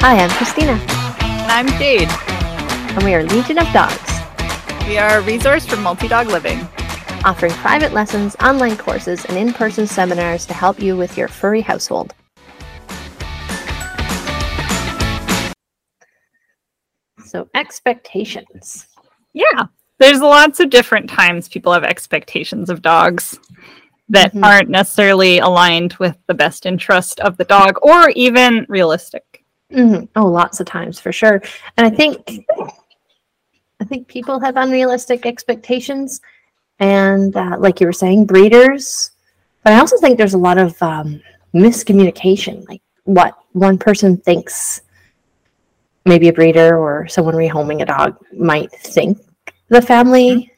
Hi, I'm Christina, And I'm Jade. and we are Legion of Dogs, We are a resource for multi dog living. offering private lessons, online courses, and in person seminars to help you with your furry household. So, expectations. Yeah. There's lots of different times people have expectations of dogs that Mhm. aren't necessarily aligned with the best interest of the dog or even realistic. Hmm Oh, lots of times for sure. And I think, I think people have unrealistic expectations, and uh, like you were saying, breeders. But I also think there's a lot of um, miscommunication, like what one person thinks maybe a breeder or someone rehoming a dog might think the family's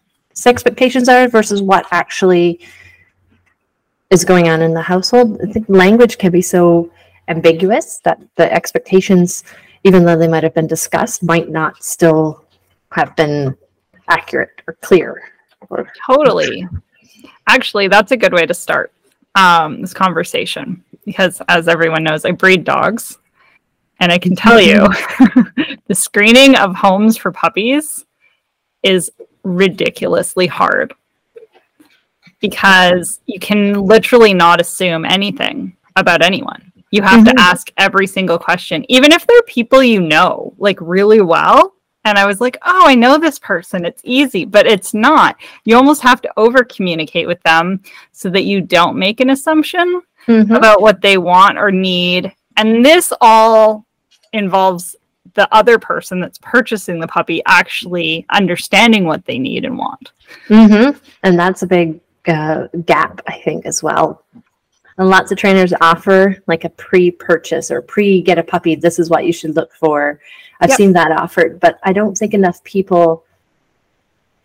expectations are versus what actually is going on in the household. I think language can be so ambiguous that the expectations, even though they might have been discussed, might not still have been accurate or clear. Or, Totally. Actually, that's a good way to start um, this conversation because, as everyone knows, I breed dogs. And I can tell you the screening of homes for puppies is ridiculously hard because you can literally not assume anything about anyone. You have Mhm. to ask every single question, even if they're people you know like really well. And I was like, oh, I know this person. It's easy, but it's not. You almost have to over communicate with them so that you don't make an assumption Mhm. about what they want or need. And this all involves the other person that's purchasing the puppy actually understanding what they need and want. Mhm. And that's a big uh, gap, I think, as well. And lots of trainers offer like a pre-purchase or pre-get a puppy. This is what you should look for. I've Yep. seen that offered, but I don't think enough people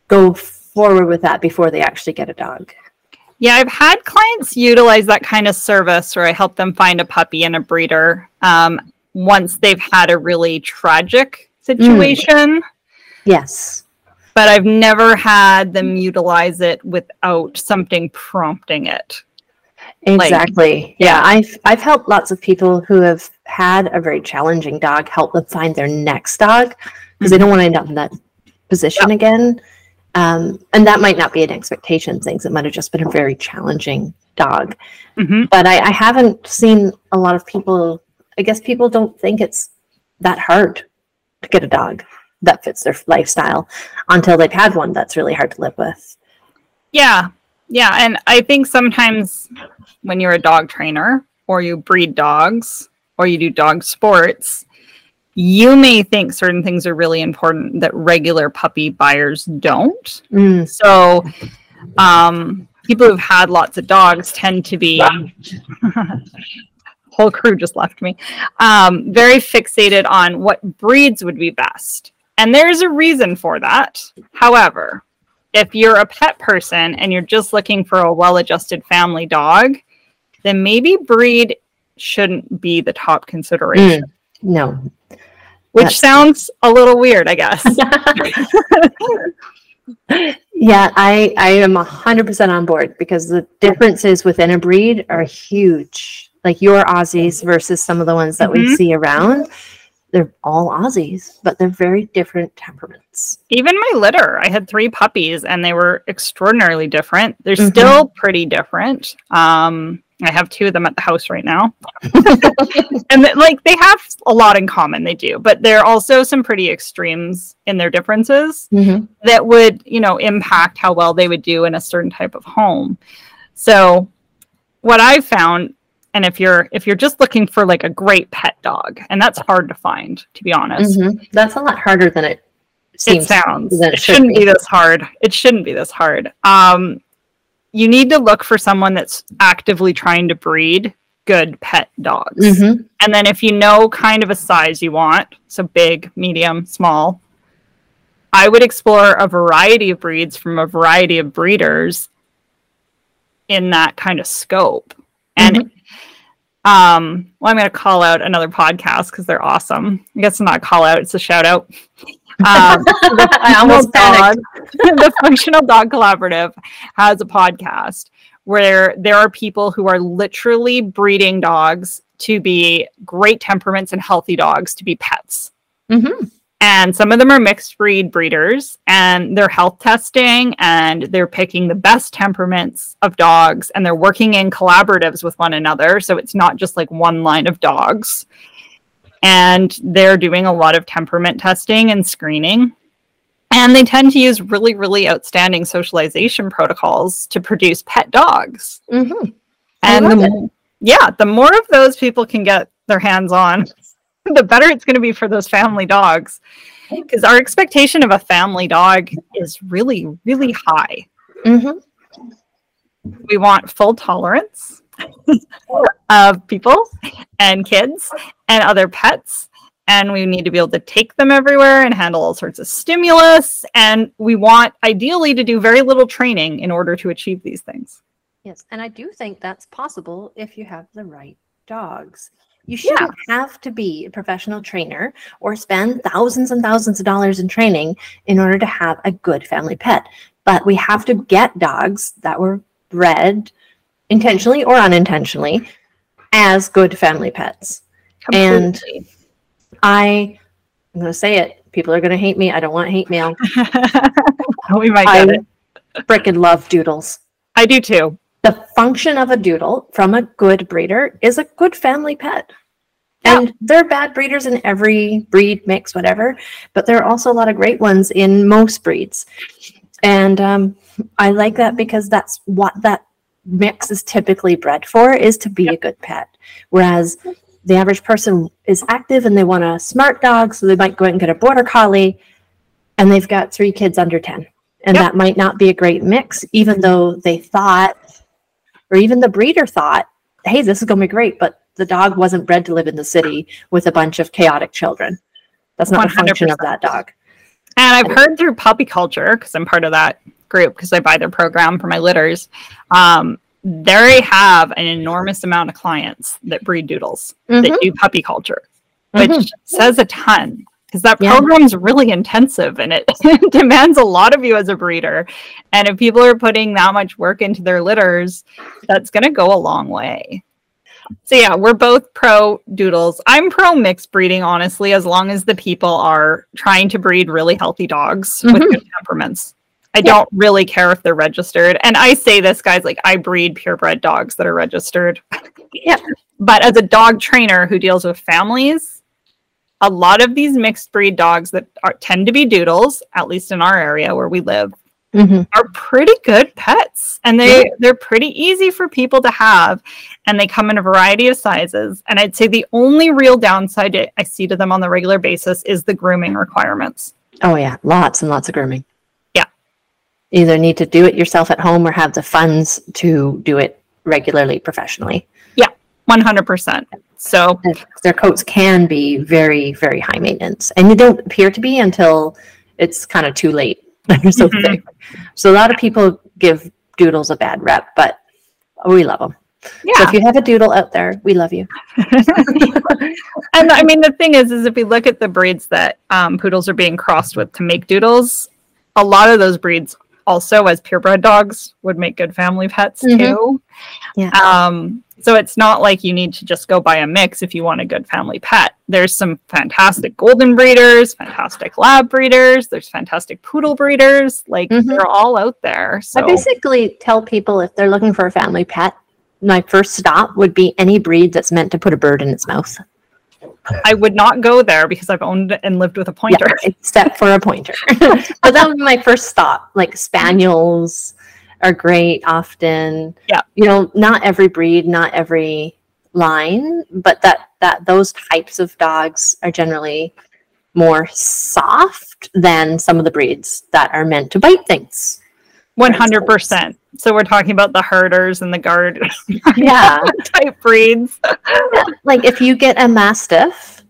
go forward with that before they actually get a dog. Yeah, I've had clients utilize that kind of service where I help them find a puppy and a breeder um, once they've had a really tragic situation. Yes. But I've never had them utilize it without something prompting it. Like- Exactly. yeah, I've I've helped lots of people who have had a very challenging dog help them find their next dog because they don't want to end up in that position again. Um, and that might not be an expectation things. It might have just been a very challenging dog. Mhm. But I, I haven't seen a lot of people. I guess people don't think it's that hard to get a dog that fits their lifestyle until they've had one that's really hard to live with. Yeah. Yeah. And I think sometimes when you're a dog trainer or you breed dogs or you do dog sports, you may think certain things are really important that regular puppy buyers don't. Mm, So, um, people who've had lots of dogs tend to be whole crew just left me um, very fixated on what breeds would be best and there's a reason for that however if you're a pet person and you're just looking for a well-adjusted family dog then maybe breed shouldn't be the top consideration no. which That's- sounds a little weird i guess Yeah, I I am hundred percent on board because the differences within a breed are huge. Like your Aussies versus some of the ones that we Mhm. see around, they're all Aussies, but they're very different temperaments. even my litter i had three puppies and they were extraordinarily different. They're Mhm. still pretty different. Um i have two of them at the house right now. And like they have a lot in common they do but there are also some pretty extremes in their differences that would you know impact how well they would do in a certain type of home. So what i've found and if you're if you're just looking for like a great pet dog and that's hard to find to be honest Mhm. That's a lot harder than it it seems. sounds than it, it should shouldn't be. be. this hard it shouldn't be this hard um you need to look for someone that's actively trying to breed good pet dogs Mhm. and then if you know kind of a size you want so big medium small i would explore a variety of breeds from a variety of breeders in that kind of scope and um well i'm going to call out another podcast because they're awesome i guess it's not a call out it's a shout out um, I almost dog, the Functional Dog Collaborative has a podcast where there are people who are literally breeding dogs to be great temperaments and healthy dogs to be pets. Mm-hmm. And some of them are mixed breed breeders, and they're health testing and they're picking the best temperaments of dogs and they're working in collaboratives with one another. So it's not just like one line of dogs. And they're doing a lot of temperament testing and screening. And they tend to use really, really outstanding socialization protocols to produce pet dogs. Mm-hmm. And the, yeah, the more of those people can get their hands on, the better it's going to be for those family dogs. Because our expectation of a family dog is really, really high. Mm-hmm. We want full tolerance of people and kids and other pets. And we need to be able to take them everywhere and handle all sorts of stimulus. And we want ideally to do very little training in order to achieve these things. Yes, and I do think that's possible if you have the right dogs. You shouldn't yeah. have to be a professional trainer or spend thousands and thousands of dollars in training in order to have a good family pet. But we have to get dogs that were bred intentionally or unintentionally as good family pets. Completely. And I, I'm going to say it. People are going to hate me. I don't want hate mail. we might get I it. Freaking love doodles. I do too. The function of a doodle from a good breeder is a good family pet. Yeah. And there are bad breeders in every breed mix, whatever, but there are also a lot of great ones in most breeds. And um, I like that because that's what that mix is typically bred for is to be yep. a good pet. Whereas the average person is active and they want a smart dog, so they might go out and get a border collie and they've got three kids under 10. And yep. that might not be a great mix, even though they thought or even the breeder thought, hey, this is going to be great, but the dog wasn't bred to live in the city with a bunch of chaotic children. That's not 100%. the function of that dog. And I've heard through puppy culture, because I'm part of that group, because I buy their program for my litters, um, they have an enormous amount of clients that breed doodles mm-hmm. that do puppy culture, which mm-hmm. says a ton because that yeah. program's really intensive and it demands a lot of you as a breeder. And if people are putting that much work into their litters, that's going to go a long way. So yeah, we're both pro doodles. I'm pro mixed breeding, honestly, as long as the people are trying to breed really healthy dogs mm-hmm. with good temperaments. I yeah. don't really care if they're registered. And I say this, guys, like I breed purebred dogs that are registered. yeah. But as a dog trainer who deals with families, a lot of these mixed breed dogs that are, tend to be doodles, at least in our area where we live, mm-hmm. are pretty good pets, and they yeah. they're pretty easy for people to have, and they come in a variety of sizes. And I'd say the only real downside I see to them on the regular basis is the grooming requirements. Oh yeah, lots and lots of grooming. Yeah, either need to do it yourself at home or have the funds to do it regularly professionally. Yeah, one hundred percent. So their coats can be very, very high maintenance, and they don't appear to be until it's kind of too late. They're so mm-hmm. thick. So a lot of people give doodles a bad rep, but we love them. Yeah. So if you have a doodle out there, we love you. and I mean, the thing is, is if we look at the breeds that um, poodles are being crossed with to make doodles, a lot of those breeds also, as purebred dogs, would make good family pets mm-hmm. too. Yeah. Um, so it's not like you need to just go buy a mix if you want a good family pet. There's some fantastic golden breeders, fantastic lab breeders, there's fantastic poodle breeders. Like mm-hmm. they're all out there. So I basically tell people if they're looking for a family pet, my first stop would be any breed that's meant to put a bird in its mouth. I would not go there because I've owned and lived with a pointer. Yeah, except for a pointer. but that would be my first thought. like spaniels, are great often. Yeah. You know, not every breed, not every line, but that that those types of dogs are generally more soft than some of the breeds that are meant to bite things. 100%. So we're talking about the herders and the guard yeah type breeds. yeah. Like if you get a mastiff,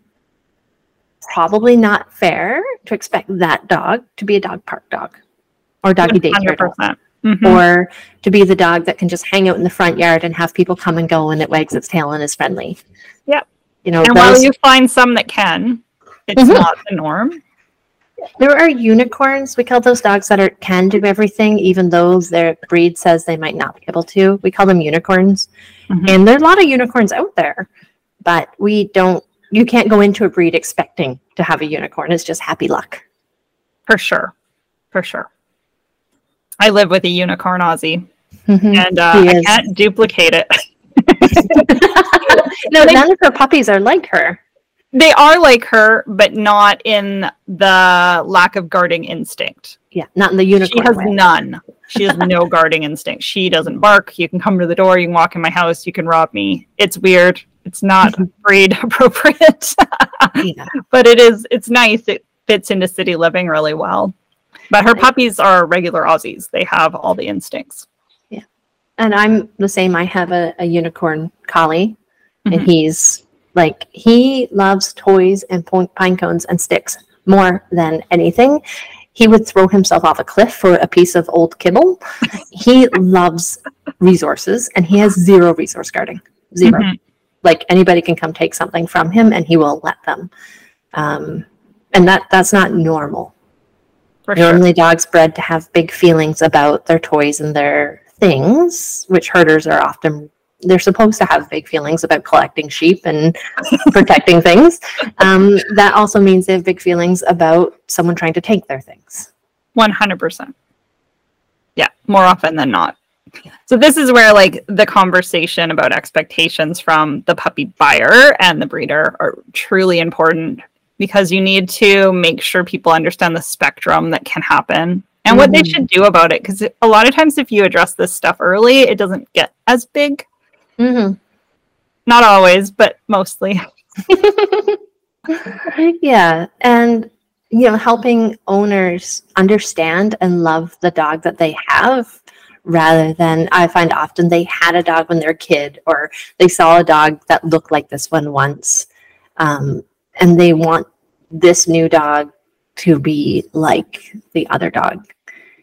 probably not fair to expect that dog to be a dog park dog or doggy daycare dog mm-hmm. or to be the dog that can just hang out in the front yard and have people come and go and it wags its tail and is friendly. Yep. You know, and those... while you find some that can, it's mm-hmm. not the norm. There are unicorns. We call those dogs that are can do everything, even though their breed says they might not be able to. We call them unicorns, mm-hmm. and there's a lot of unicorns out there. but we don't. You can't go into a breed expecting to have a unicorn. It's just happy luck. For sure, for sure. I live with a unicorn Aussie, Mhm. and uh, I can't duplicate it. no, none of her puppies are like her. They are like her, but not in the lack of guarding instinct. Yeah, not in the unicorn. She has way. none. She has no guarding instinct. She doesn't bark. You can come to the door. You can walk in my house. You can rob me. It's weird. It's not breed appropriate, Yeah. but it is. It's nice. It fits into city living really well. But her Right. puppies are regular Aussies. They have all the instincts. Yeah, and I'm the same. I have a, a unicorn collie, and Mhm. he's like he loves toys and pine cones and sticks more than anything. He would throw himself off a cliff for a piece of old kibble. he loves resources, and he has zero resource guarding. 0 Mhm. Like anybody can come take something from him, and he will let them. Um, and that that's not normal. For sure. Normally, dogs bred to have big feelings about their toys and their things, which herders are often. They're supposed to have big feelings about collecting sheep and protecting things. Um, that also means they have big feelings about someone trying to take their things. One hundred percent. Yeah, more often than not. So this is where like the conversation about expectations from the puppy buyer and the breeder are truly important because you need to make sure people understand the spectrum that can happen and what they Mhm. should do about it because a lot of times if you address this stuff early it doesn't get as big Mm-hmm. not always but mostly yeah, and you know, helping owners understand and love the dog that they have rather than I find often they had a dog when they're a kid or they saw a dog that looked like this one once. Um, and they want this new dog to be like the other dog.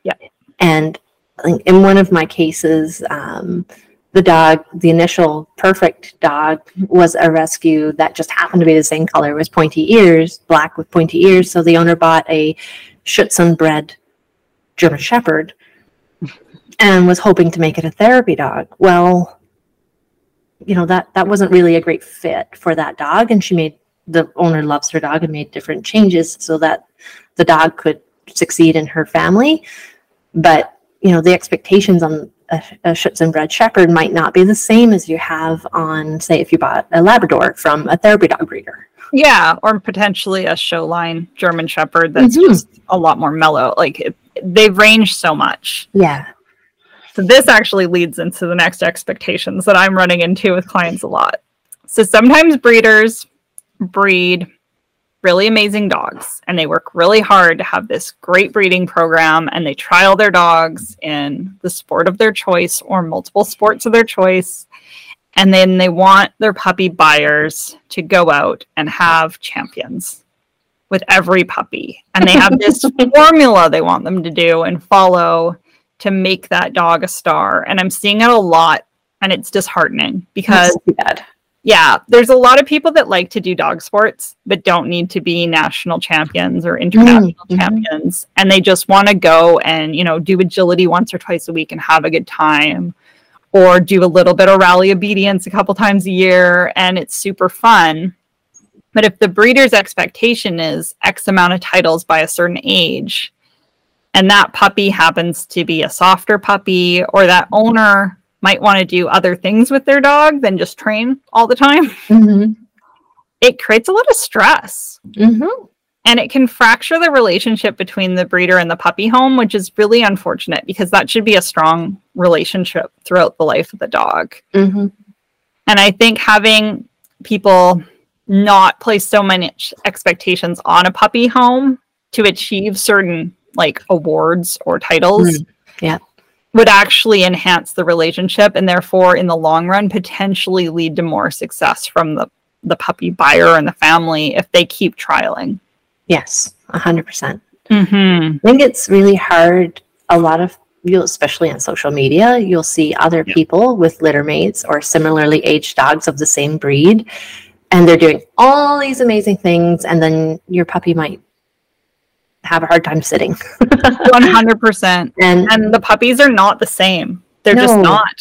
Yeah. And in one of my cases, um, the dog, the initial perfect dog, was a rescue that just happened to be the same color, was pointy ears, black with pointy ears. So the owner bought a Schutzhund bred German Shepherd and was hoping to make it a therapy dog. Well, you know that that wasn't really a great fit for that dog, and she made the owner loves her dog and made different changes so that the dog could succeed in her family. But you know the expectations on a, a bred Shepherd might not be the same as you have on, say, if you bought a Labrador from a therapy dog breeder. yeah or potentially a show line german shepherd that's Mhm. just a lot more mellow like it, they've ranged so much Yeah. So this actually leads into the next expectations that I'm running into with clients a lot. So sometimes breeders breed really amazing dogs and they work really hard to have this great breeding program and they trial their dogs in the sport of their choice or multiple sports of their choice and then they want their puppy buyers to go out and have champions with every puppy and they have this formula they want them to do and follow to make that dog a star. And I'm seeing it a lot and it's disheartening because That's too bad. Yeah, there's a lot of people that like to do dog sports but don't need to be national champions or international Mhm. champions and they just want to go and, you know, do agility once or twice a week and have a good time or do a little bit of rally obedience a couple times a year and it's super fun. But if the breeder's expectation is X amount of titles by a certain age, and that puppy happens to be a softer puppy, or that owner might want to do other things with their dog than just train all the time, Mm-hmm. it creates a lot of stress. Mm-hmm. And it can fracture the relationship between the breeder and the puppy home, which is really unfortunate because that should be a strong relationship throughout the life of the dog. Mm-hmm. And I think having people not place so many expectations on a puppy home to achieve certain like awards or titles Mm, yeah. Would actually enhance the relationship and therefore in the long run potentially lead to more success from the the puppy buyer and the family if they keep trialing. Yes, a hundred percent. Mm-hmm. I think it's really hard. A lot of you, especially on social media, you'll see other Yeah. people with litter mates or similarly aged dogs of the same breed, and they're doing all these amazing things, and then your puppy might have a hard time sitting. 100%. and And the puppies are not the same. They're just not.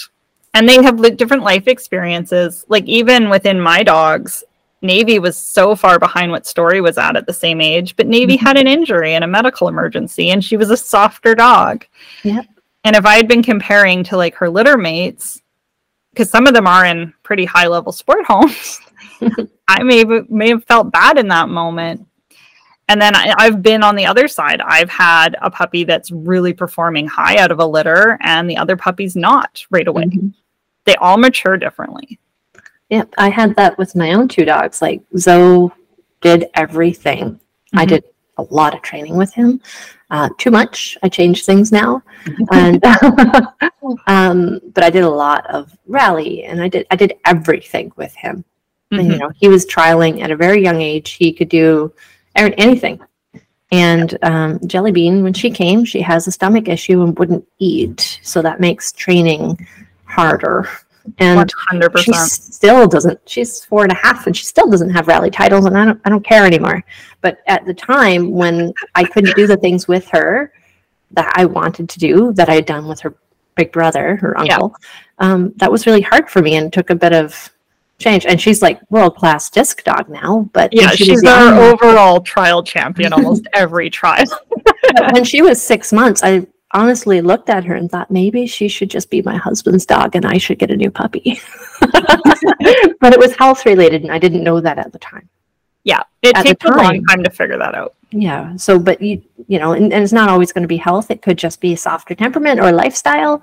and they have different life experiences. Like even within my dogs, Navy was so far behind what Story was at at the same age, but Navy Mhm. had an injury and a medical emergency, and she was a softer dog. Yep. And if I had been comparing to like her litter mates, because some of them are in pretty high level sport homes, I may may have felt bad in that moment. And then I, I've been on the other side. I've had a puppy that's really performing high out of a litter, and the other puppy's not right away. Mhm. They all mature differently. Yep, I had that with my own two dogs. Like Zoe did everything. I Mhm. did a lot of training with him. Uh, too much. I change things now, and um, but I did a lot of rally, and I did I did everything with him. And, you Mhm. know, he was trialing at a very young age. He could do a- anything. And um, Jelly Bean, when she came, she has a stomach issue and wouldn't eat, so that makes training harder. And she 100%. still doesn't. She's four and a half, and she still doesn't have rally titles, and I don't. I don't care anymore. But at the time when I couldn't do the things with her that I wanted to do, that I had done with her big brother, her Yeah. uncle, um, that was really hard for me, and took a bit of change. And she's like world class disc dog now, but Yeah, she she's was young- our overall trial champion almost every trial. when she was six months, I honestly looked at her and thought maybe she should just be my husband's dog and I should get a new puppy. but it was health related and I didn't know that at the time. Yeah, it At takes a long time. to figure that out. Yeah. So, but you, you know, and, and it's not always going to be health. It could just be a softer temperament or lifestyle.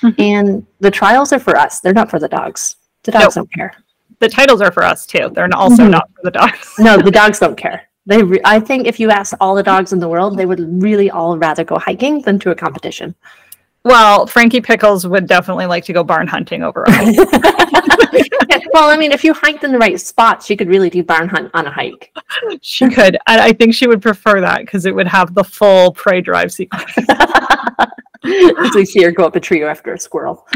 Mhm. And the trials are for us. They're not for the dogs. The dogs don't care. The titles are for us too. They're also Mhm. not for the dogs. No, the dogs don't care. They, re- I think if you ask all the dogs in the world, they would really all rather go hiking than to a competition. Well, Frankie Pickles would definitely like to go barn hunting over us. well, I mean, if you hiked in the right spots, she could really do barn hunt on a hike. she could. And I think she would prefer that because it would have the full prey drive sequence. so you see her go up a tree after a squirrel.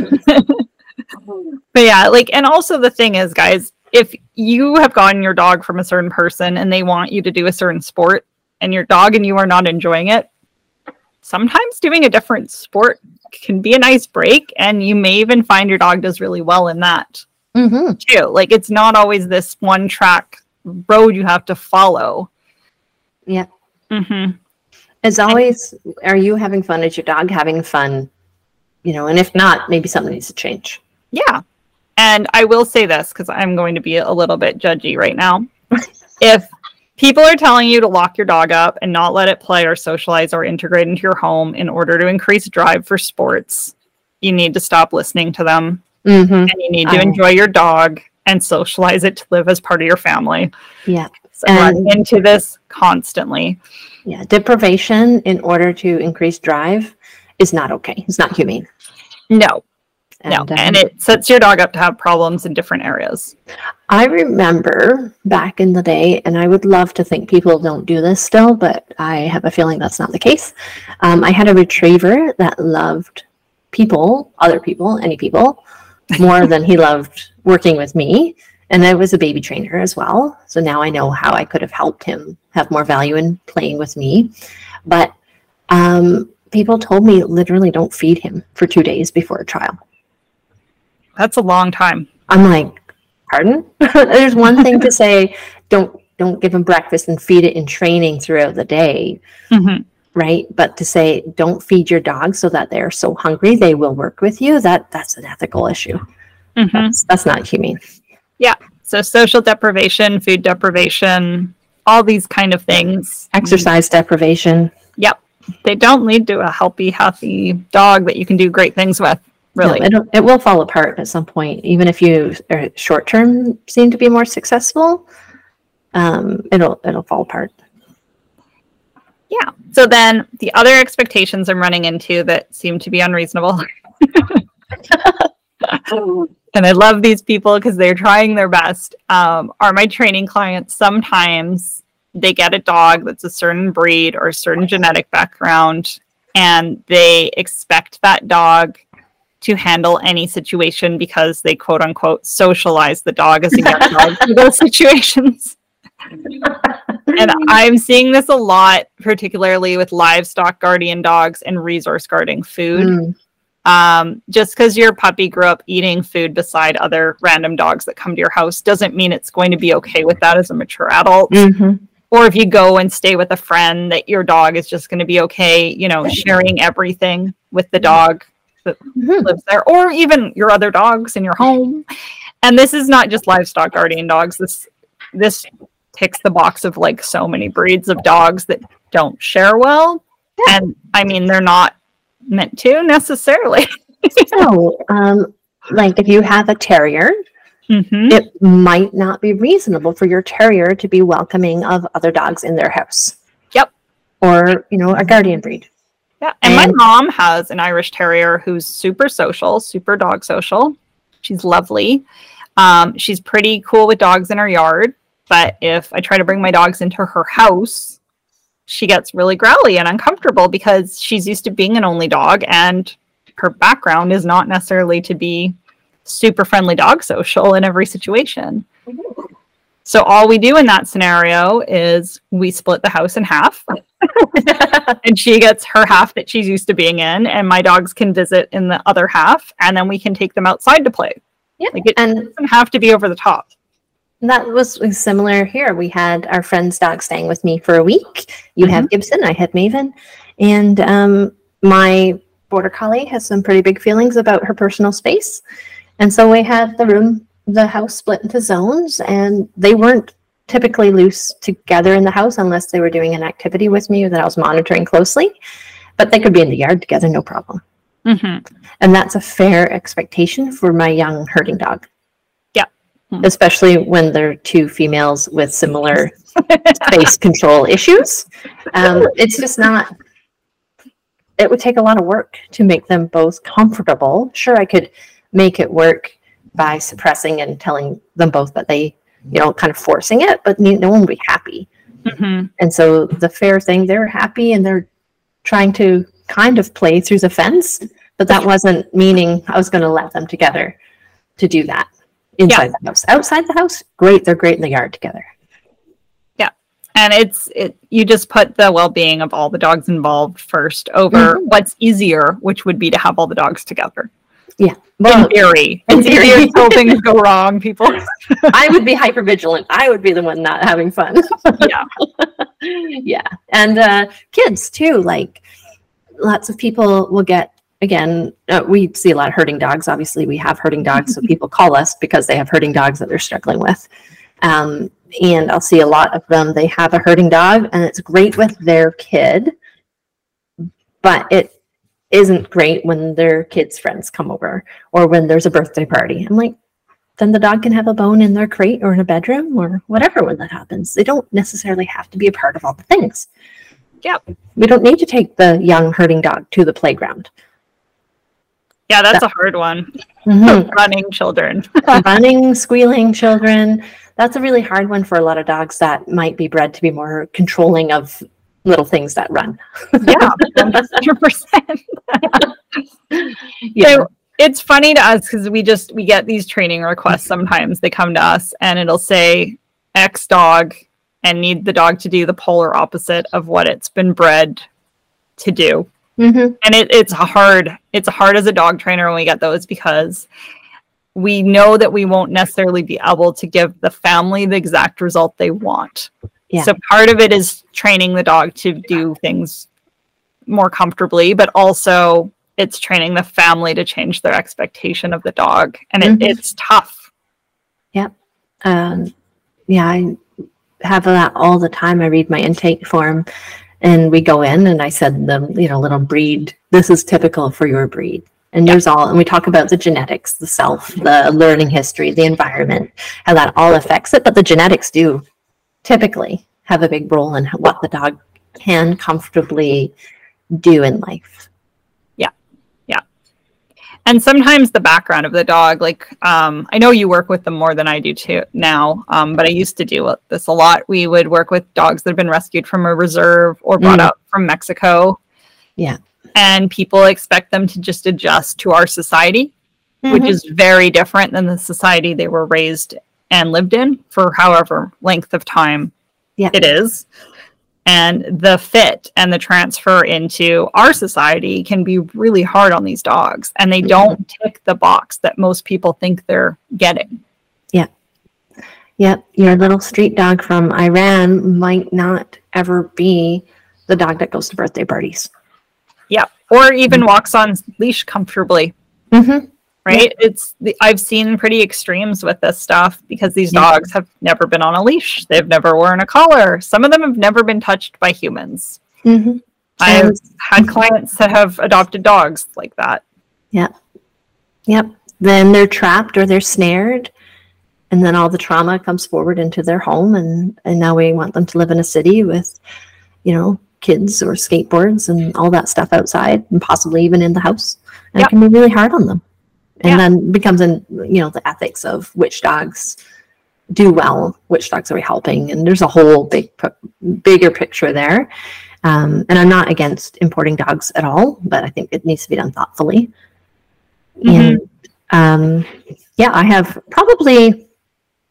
But yeah, like, and also the thing is, guys, if you have gotten your dog from a certain person and they want you to do a certain sport and your dog and you are not enjoying it, sometimes doing a different sport can be a nice break. And you may even find your dog does really well in that Mm-hmm. too. Like, it's not always this one track road you have to follow. Yeah. hmm As always, are you having fun? Is your dog having fun? You know, and if not, maybe something needs to change. Yeah. And I will say this because I'm going to be a little bit judgy right now. if people are telling you to lock your dog up and not let it play or socialize or integrate into your home in order to increase drive for sports, you need to stop listening to them Mm-hmm. and you need to I- enjoy your dog and socialize it to live as part of your family. Yeah. So I run And- into this constantly. Yeah. Deprivation in order to increase drive is not okay. It's not humane. No, no. um, And it sets your dog up to have problems in different areas. I remember back in the day, and I would love to think people don't do this still, but I have a feeling that's not the case. Um, I had a retriever that loved people, other people, any people, more than he loved working with me. And I was a baby trainer as well. So now I know how I could have helped him have more value in playing with me. But um, people told me literally don't feed him for two days before a trial. That's a long time. I'm like, pardon? There's one thing to say, don't don't give him breakfast and feed it in training throughout the day, Mhm. right? But to say don't feed your dog so that they're so hungry they will work with you, that that's an ethical issue. Mhm. That's that's not humane. Yeah. So social deprivation, food deprivation, all these kind of things. Exercise deprivation. Yep. They don't lead to a healthy, healthy dog that you can do great things with. Really. No, it'll, it will fall apart at some point, even if you short term seem to be more successful. Um, it'll it'll fall apart. yeah. So then the other expectations I'm running into that seem to be unreasonable. and I love these people because they're trying their best. Um, are my training clients sometimes they get a dog that's a certain breed or a certain genetic background, and they expect that dog to handle any situation because they quote unquote socialize the dog as a young dog to those situations. and I'm seeing this a lot, particularly with livestock guardian dogs and resource guarding food Mm, Um, just because your puppy grew up eating food beside other random dogs that come to your house doesn't mean it's going to be okay with that as a mature adult. Mm-hmm. Or if you go and stay with a friend, that your dog is just going to be okay, you know, sharing everything with the dog that Mhm. lives there, or even your other dogs in your home. And this is not just livestock guardian dogs. This this ticks the box of like so many breeds of dogs that don't share well. Yeah. And I mean, they're not meant to necessarily. So, um, like if you have a terrier, Mhm. it might not be reasonable for your terrier to be welcoming of other dogs in their house. Yep. Or, you know, a guardian breed. Yeah. And my mom has an Irish Terrier who's super social, super dog social. She's lovely. Um, she's pretty cool with dogs in her yard. But if I try to bring my dogs into her house, she gets really growly and uncomfortable because she's used to being an only dog and her background is not necessarily to be super friendly dog social in every situation. So all we do in that scenario is we split the house in half and she gets her half that she's used to being in and my dogs can visit in the other half and then we can take them outside to play Yeah. like it And doesn't have to be over the top that was similar here. We had our friend's dog staying with me for a week. You have Gibson, I had Maven. And um, my border collie has some pretty big feelings about her personal space. And so we had the room, the house split into zones, and they weren't typically loose together in the house unless they were doing an activity with me that I was monitoring closely. But they could be in the yard together, no problem. mm-hmm. And that's a fair expectation for my young herding dog. Yeah. Hmm. Especially when they're two females with similar space control issues. Um, it's just not, it would take a lot of work to make them both comfortable. Sure, I could make it work by suppressing and telling them both that they, you know, kind of forcing it, but no one would be happy. Mm-hmm. And so the fair thing, they're happy and they're trying to kind of play through the fence, but that wasn't meaning I was going to let them together to do that inside the house. Outside the house, great. They're great in the yard together. Yeah. And it's it you just put the well-being of all the dogs involved first over Mhm. what's easier which would be to have all the dogs together Well, in theory in theory. until things go wrong people I would be hyper vigilant. I would be the one not having fun. yeah yeah. And uh, kids too. Like lots of people will get, again, uh, we see a lot of herding dogs. Obviously, we have herding dogs. so people call us because they have herding dogs that they're struggling with. Um, and I'll see a lot of them. They have a herding dog and it's great with their kid, but it isn't great when their kids' friends come over or when there's a birthday party. I'm like, then the dog can have a bone in their crate or in a bedroom or whatever when that happens. They don't necessarily have to be a part of all the things. Yep. We don't need to take the young herding dog to the playground. yeah that's a hard one Mhm. running children Running, squealing children. That's a really hard one for a lot of dogs that might be bred to be more controlling of little things that run. yeah 100% Yeah. So it's funny to us because we just we get these training requests sometimes. They come to us and it'll say X dog and need the dog to do the polar opposite of what it's been bred to do. Mhm. And it, it's hard. It's hard as a dog trainer when we get those because we know that we won't necessarily be able to give the family the exact result they want. Yeah. So part of it is training the dog to do things more comfortably, but also it's training the family to change their expectation of the dog. And it, Mhm. it's tough. um, yeah, I have that all the time. I read my intake form and we go in and I said the you know, little breed. This is typical for your breed. And there's all, and we talk about the genetics, the self, the learning history, the environment, how that all affects it. But the genetics do typically have a big role in what the dog can comfortably do in life. Yeah. Yeah. And sometimes the background of the dog, like um, I know you work with them more than I do too now, um, but I used to do this a lot. We would work with dogs that have been rescued from a reserve or brought Mm. up from Mexico. Yeah. And people expect them to just adjust to our society, which is very different than the society they were raised and lived in for however length of time Yeah. it is. And the fit and the transfer into our society can be really hard on these dogs, and they don't tick the box that most people think they're getting. Yeah. Yep. Your little street dog from Iran might not ever be the dog that goes to birthday parties. Yeah. Or even walks on leash comfortably. Mm-hmm. Right. It's the, I've seen pretty extremes with this stuff because these Yeah. dogs have never been on a leash. They've never worn a collar. Some of them have never been touched by humans. Mm-hmm. I've had clients that have adopted dogs like that. Yeah. Yep. Then they're trapped or they're snared. And then all the trauma comes forward into their home. And, and now we want them to live in a city with, you know, kids or skateboards and all that stuff outside and possibly even in the house. And Yep. it can be really hard on them. And Yeah. then becomes in, you know, the ethics of which dogs do well, which dogs are we helping. And there's a whole big, bigger picture there. Um, and I'm not against importing dogs at all, but I think it needs to be done thoughtfully. And um, yeah, I have probably,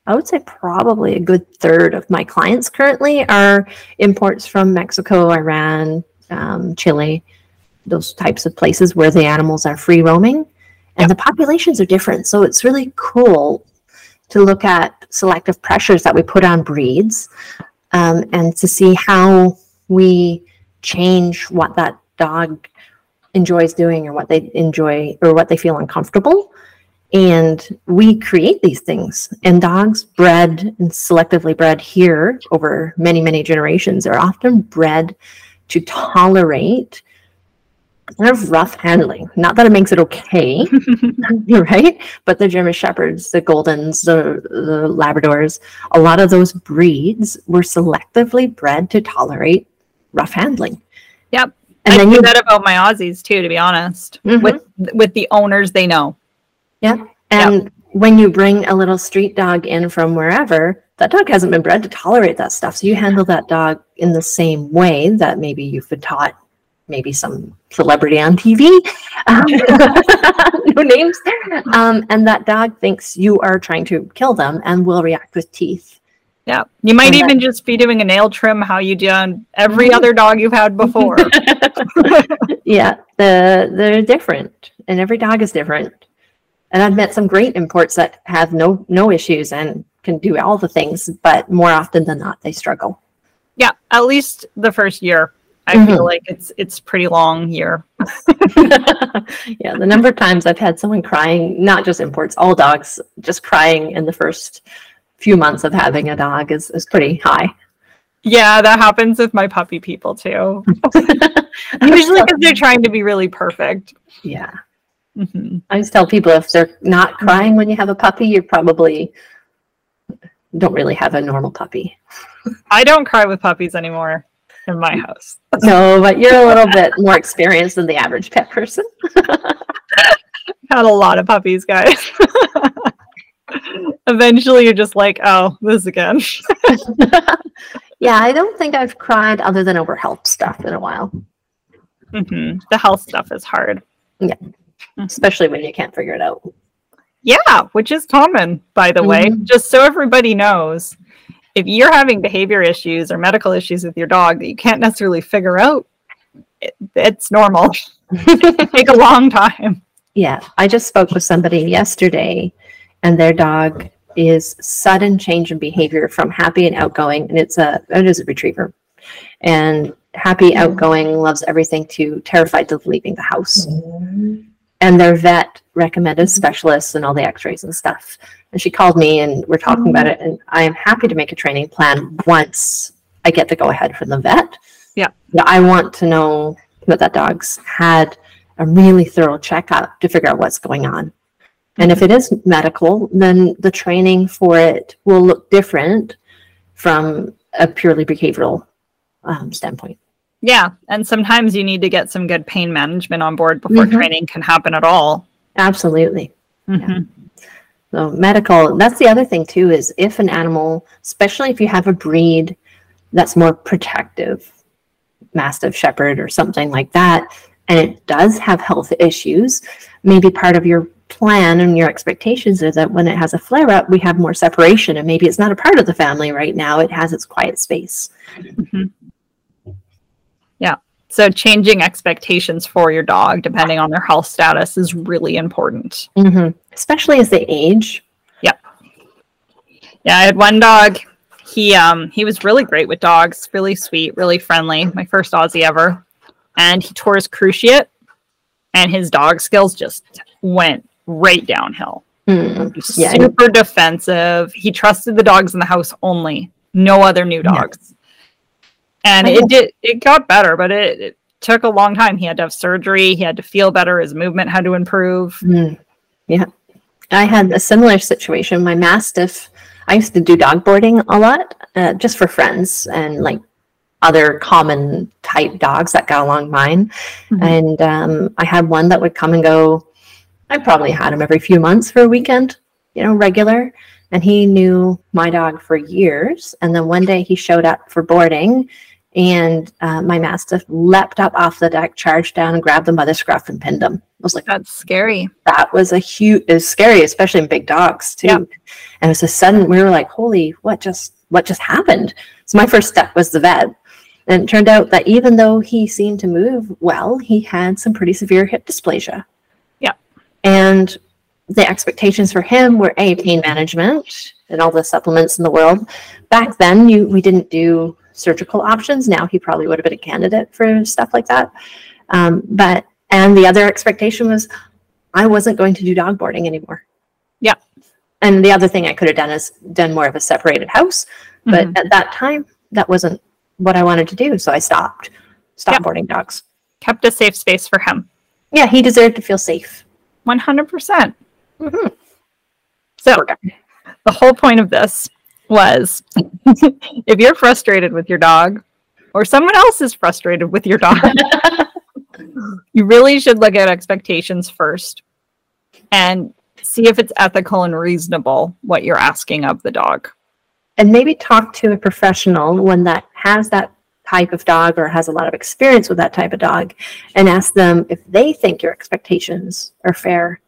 I would say probably a good third of my clients currently are imports from Mexico, Iran, um, Chile, those types of places where the animals are free roaming and the populations are different. So it's really cool to look at selective pressures that we put on breeds um, and to see how we change what that dog enjoys doing or what they enjoy or what they feel uncomfortable. And we create these things. And dogs bred and selectively bred here over many, many generations are often bred to tolerate kind of rough handling. Not that it makes it okay, right? But the German Shepherds, the Goldens, the, the Labradors, a lot of those breeds were selectively bred to tolerate rough handling. Yep. And I then do you that about my Aussies too, to be honest. Mhm. With with the owners they know. Yeah. And when you bring a little street dog in from wherever, that dog hasn't been bred to tolerate that stuff. So you handle that dog in the same way that maybe you've been taught maybe some celebrity on TV, um, no names. Um, and that dog thinks you are trying to kill them and will react with teeth. Yeah. You might And even just be doing a nail trim how you do on every Mhm. other dog you've had before. yeah, the they're different, and every dog is different. And I've met some great imports that have no no issues and can do all the things, but more often than not, they struggle. yeah. At least the first year. I Mhm. feel like it's it's pretty long year. yeah, the number of times I've had someone crying, not just imports, all dogs, just crying in the first few months of having a dog is, is pretty high. Yeah, that happens with my puppy people too. Usually because they're trying to be really perfect. yeah. hmm I always tell people if they're not crying when you have a puppy, you probably don't really have a normal puppy. I don't cry with puppies anymore in my house. No, but you're a little bit more experienced than the average pet person. Had a lot of puppies, guys. Eventually, you're just like, oh, this again. yeah, I don't think I've cried other than over health stuff in a while, hmm The health stuff is hard. Yeah. Especially when you can't figure it out. Yeah, which is common, by the way. Mhm. Just so everybody knows, if you're having behavior issues or medical issues with your dog that you can't necessarily figure out, it, it's normal. it take a long time. Yeah, I just spoke with somebody yesterday, and their dog is sudden change in behavior from happy and outgoing, and it's a it is a retriever, and happy, mm-hmm. outgoing, loves everything, to terrified of leaving the house. Mm-hmm. And their vet recommended specialists and all the X-rays and stuff. And she called me, and we're talking about it. And I am happy to make a training plan once I get the go ahead from the vet. Yeah. I want to know that that dog's had a really thorough checkup to figure out what's going on. And if it is medical, then the training for it will look different from a purely behavioral um, standpoint. Yeah, and sometimes you need to get some good pain management on board before Mhm. training can happen at all. Absolutely. Mhm. So medical, that's the other thing too, is if an animal, especially if you have a breed that's more protective, Mastiff Shepherd or something like that, and it does have health issues, maybe part of your plan and your expectations is that when it has a flare up, we have more separation and maybe it's not a part of the family right now. It has its quiet space. Mhm. So changing expectations for your dog depending on their health status is really important. Mm-hmm. Especially as they age. Yep. Yeah, I had one dog. He um he was really great with dogs, really sweet, really friendly. My first Aussie ever. And he tore his cruciate and his dog skills just went right downhill. Mm. Yeah. Super defensive. He trusted the dogs in the house only, no other new dogs. And it did it got better, but it, it, took a long time. He had to have surgery, he had to feel better, his movement had to improve. Mm. Yeah. I had a similar situation. My mastiff, I used to do dog boarding a lot, uh, just for friends and like other common type dogs that got along mine. Mm-hmm. And um, I had one that would come and go. I probably had him every few months for a weekend, you know, regular. And he knew my dog for years. And then one day he showed up for boarding and uh, my mastiff leapt up off the deck, charged down, and grabbed him by the scruff and pinned them. I was like, "That's scary." That was a huge. It was scary, especially in big dogs too. And it was a sudden. We were like, "Holy! What just? What just happened?" So my first step was the vet, and it turned out that even though he seemed to move well, he had some pretty severe hip dysplasia. Yeah, and the expectations for him were a pain management and all the supplements in the world. Back then, you we didn't do surgical options. Now he probably would have been a candidate for stuff like that. Um, but and the other expectation was I wasn't going to do dog boarding anymore. Yeah. And the other thing I could have done is done more of a separated house. But mm-hmm. at that time, that wasn't what I wanted to do. So I stopped, stopped yep. boarding dogs. Kept a safe space for him. Yeah, he deserved to feel safe. 100%. mm-hmm. So the whole point of this was if you're frustrated with your dog or someone else is frustrated with your dog, you really should look at expectations first and see if it's ethical and reasonable what you're asking of the dog. And maybe talk to a professional, one that has that type of dog or has a lot of experience with that type of dog, and ask them if they think your expectations are fair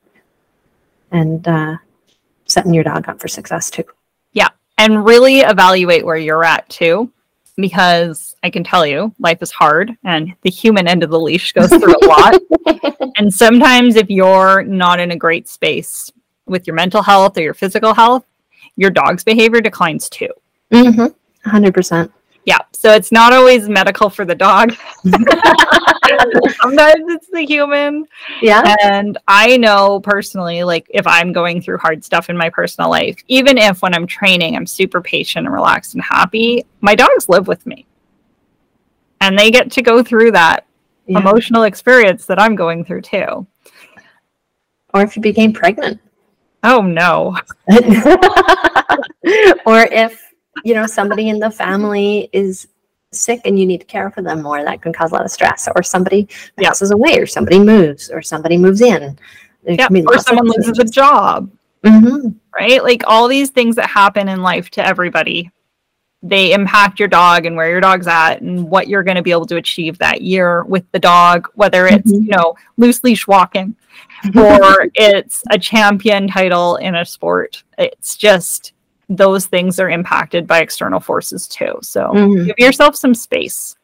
and uh, setting your dog up for success too and really evaluate where you're at too because I can tell you life is hard and the human end of the leash goes through a lot. and sometimes if you're not in a great space with your mental health or your physical health, your dog's behavior declines too. Mm-hmm. 100%. Yeah. So it's not always medical for the dog. Sometimes it's the human. Yeah. And I know personally, like if I'm going through hard stuff in my personal life, even if when I'm training, I'm super patient and relaxed and happy, my dogs live with me. And they get to go through that yeah. emotional experience that I'm going through too. Or if you became pregnant. Oh no. or if you know somebody in the family is sick and you need to care for them more that can cause a lot of stress or somebody passes away or somebody moves or somebody moves in yeah. or someone loses a job mm-hmm. right like all these things that happen in life to everybody they impact your dog and where your dog's at and what you're going to be able to achieve that year with the dog whether it's mm-hmm. you know loose leash walking or it's a champion title in a sport it's just those things are impacted by external forces too. So mm-hmm. give yourself some space.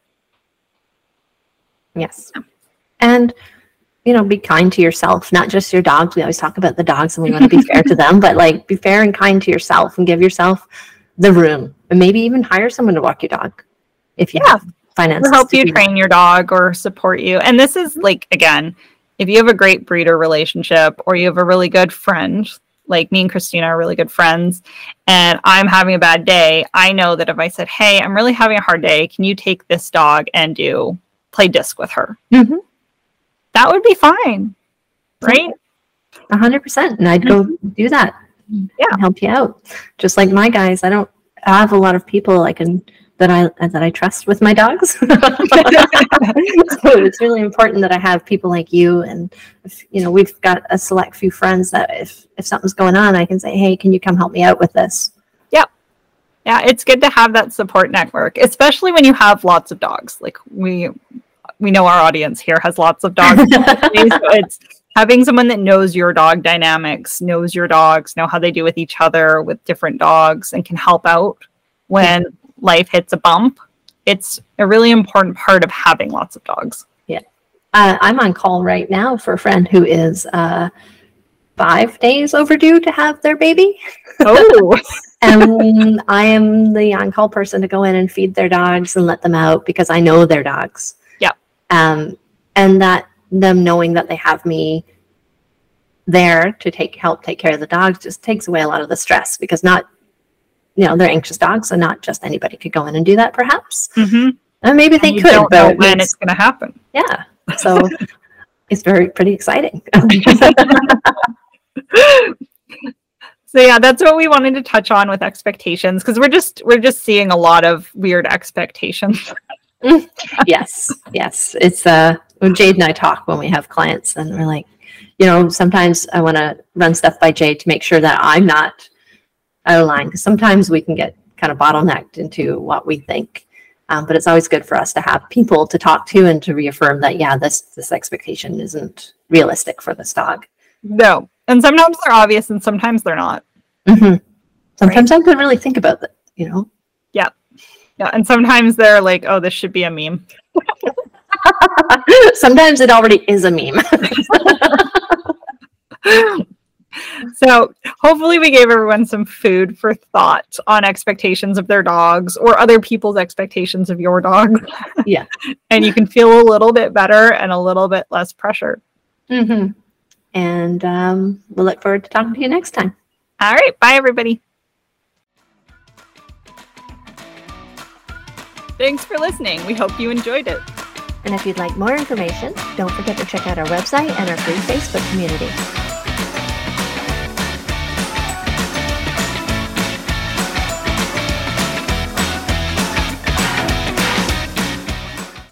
Yes. And you know, be kind to yourself, not just your dogs. We always talk about the dogs and we want to be fair to them, but like be fair and kind to yourself and give yourself the room and maybe even hire someone to walk your dog if you yeah. have finances. Or help you train that. your dog or support you. And this is like, again, if you have a great breeder relationship or you have a really good friend like me and Christina are really good friends and I'm having a bad day, I know that if I said, Hey, I'm really having a hard day, can you take this dog and do play disc with her? Mm-hmm. That would be fine. Right? A hundred percent. And I'd go mm-hmm. do that. Yeah. Help you out. Just like my guys, I don't have a lot of people I can that I that I trust with my dogs. so it's really important that I have people like you, and if, you know we've got a select few friends that if if something's going on, I can say, hey, can you come help me out with this? Yeah, yeah, it's good to have that support network, especially when you have lots of dogs. Like we we know our audience here has lots of dogs. so it's having someone that knows your dog dynamics, knows your dogs, know how they do with each other, with different dogs, and can help out when life hits a bump it's a really important part of having lots of dogs. Yeah. Uh, I'm on call right now for a friend who is uh, five days overdue to have their baby. Oh, and I am the on-call person to go in and feed their dogs and let them out because I know their dogs. Yeah. Um, and that them knowing that they have me there to take help take care of the dogs just takes away a lot of the stress because not you know they're anxious dogs so not just anybody could go in and do that perhaps hmm and maybe they you could but when it's- it's going to happen. yeah so it's very pretty exciting So yeah, that's what we wanted to touch on with expectations because we're just we're just seeing a lot of weird expectations. yes yes it's uh when jade and i talk when we have clients and we're like you know sometimes i want to run stuff by jade to make sure that i'm not out of line because sometimes we can get kind of bottlenecked into what we think. Um, but it's always good for us to have people to talk to and to reaffirm that yeah this this expectation isn't realistic for this dog. No, and sometimes they're obvious and sometimes they're not. hmm sometimes i could really think about that you know? Yeah, Yeah, and sometimes they're like, "Oh, this should be a meme." sometimes it already is a meme so hopefully we gave everyone some food for thought on expectations of their dogs or other people's expectations of your dog. Yeah. and you can feel a little bit better and a little bit less pressure. hmm And um, we'll look forward to talking to you next time. All right, bye everybody. Thanks for listening. We hope you enjoyed it. And if you'd like more information, don't forget to check out our website and our free Facebook community.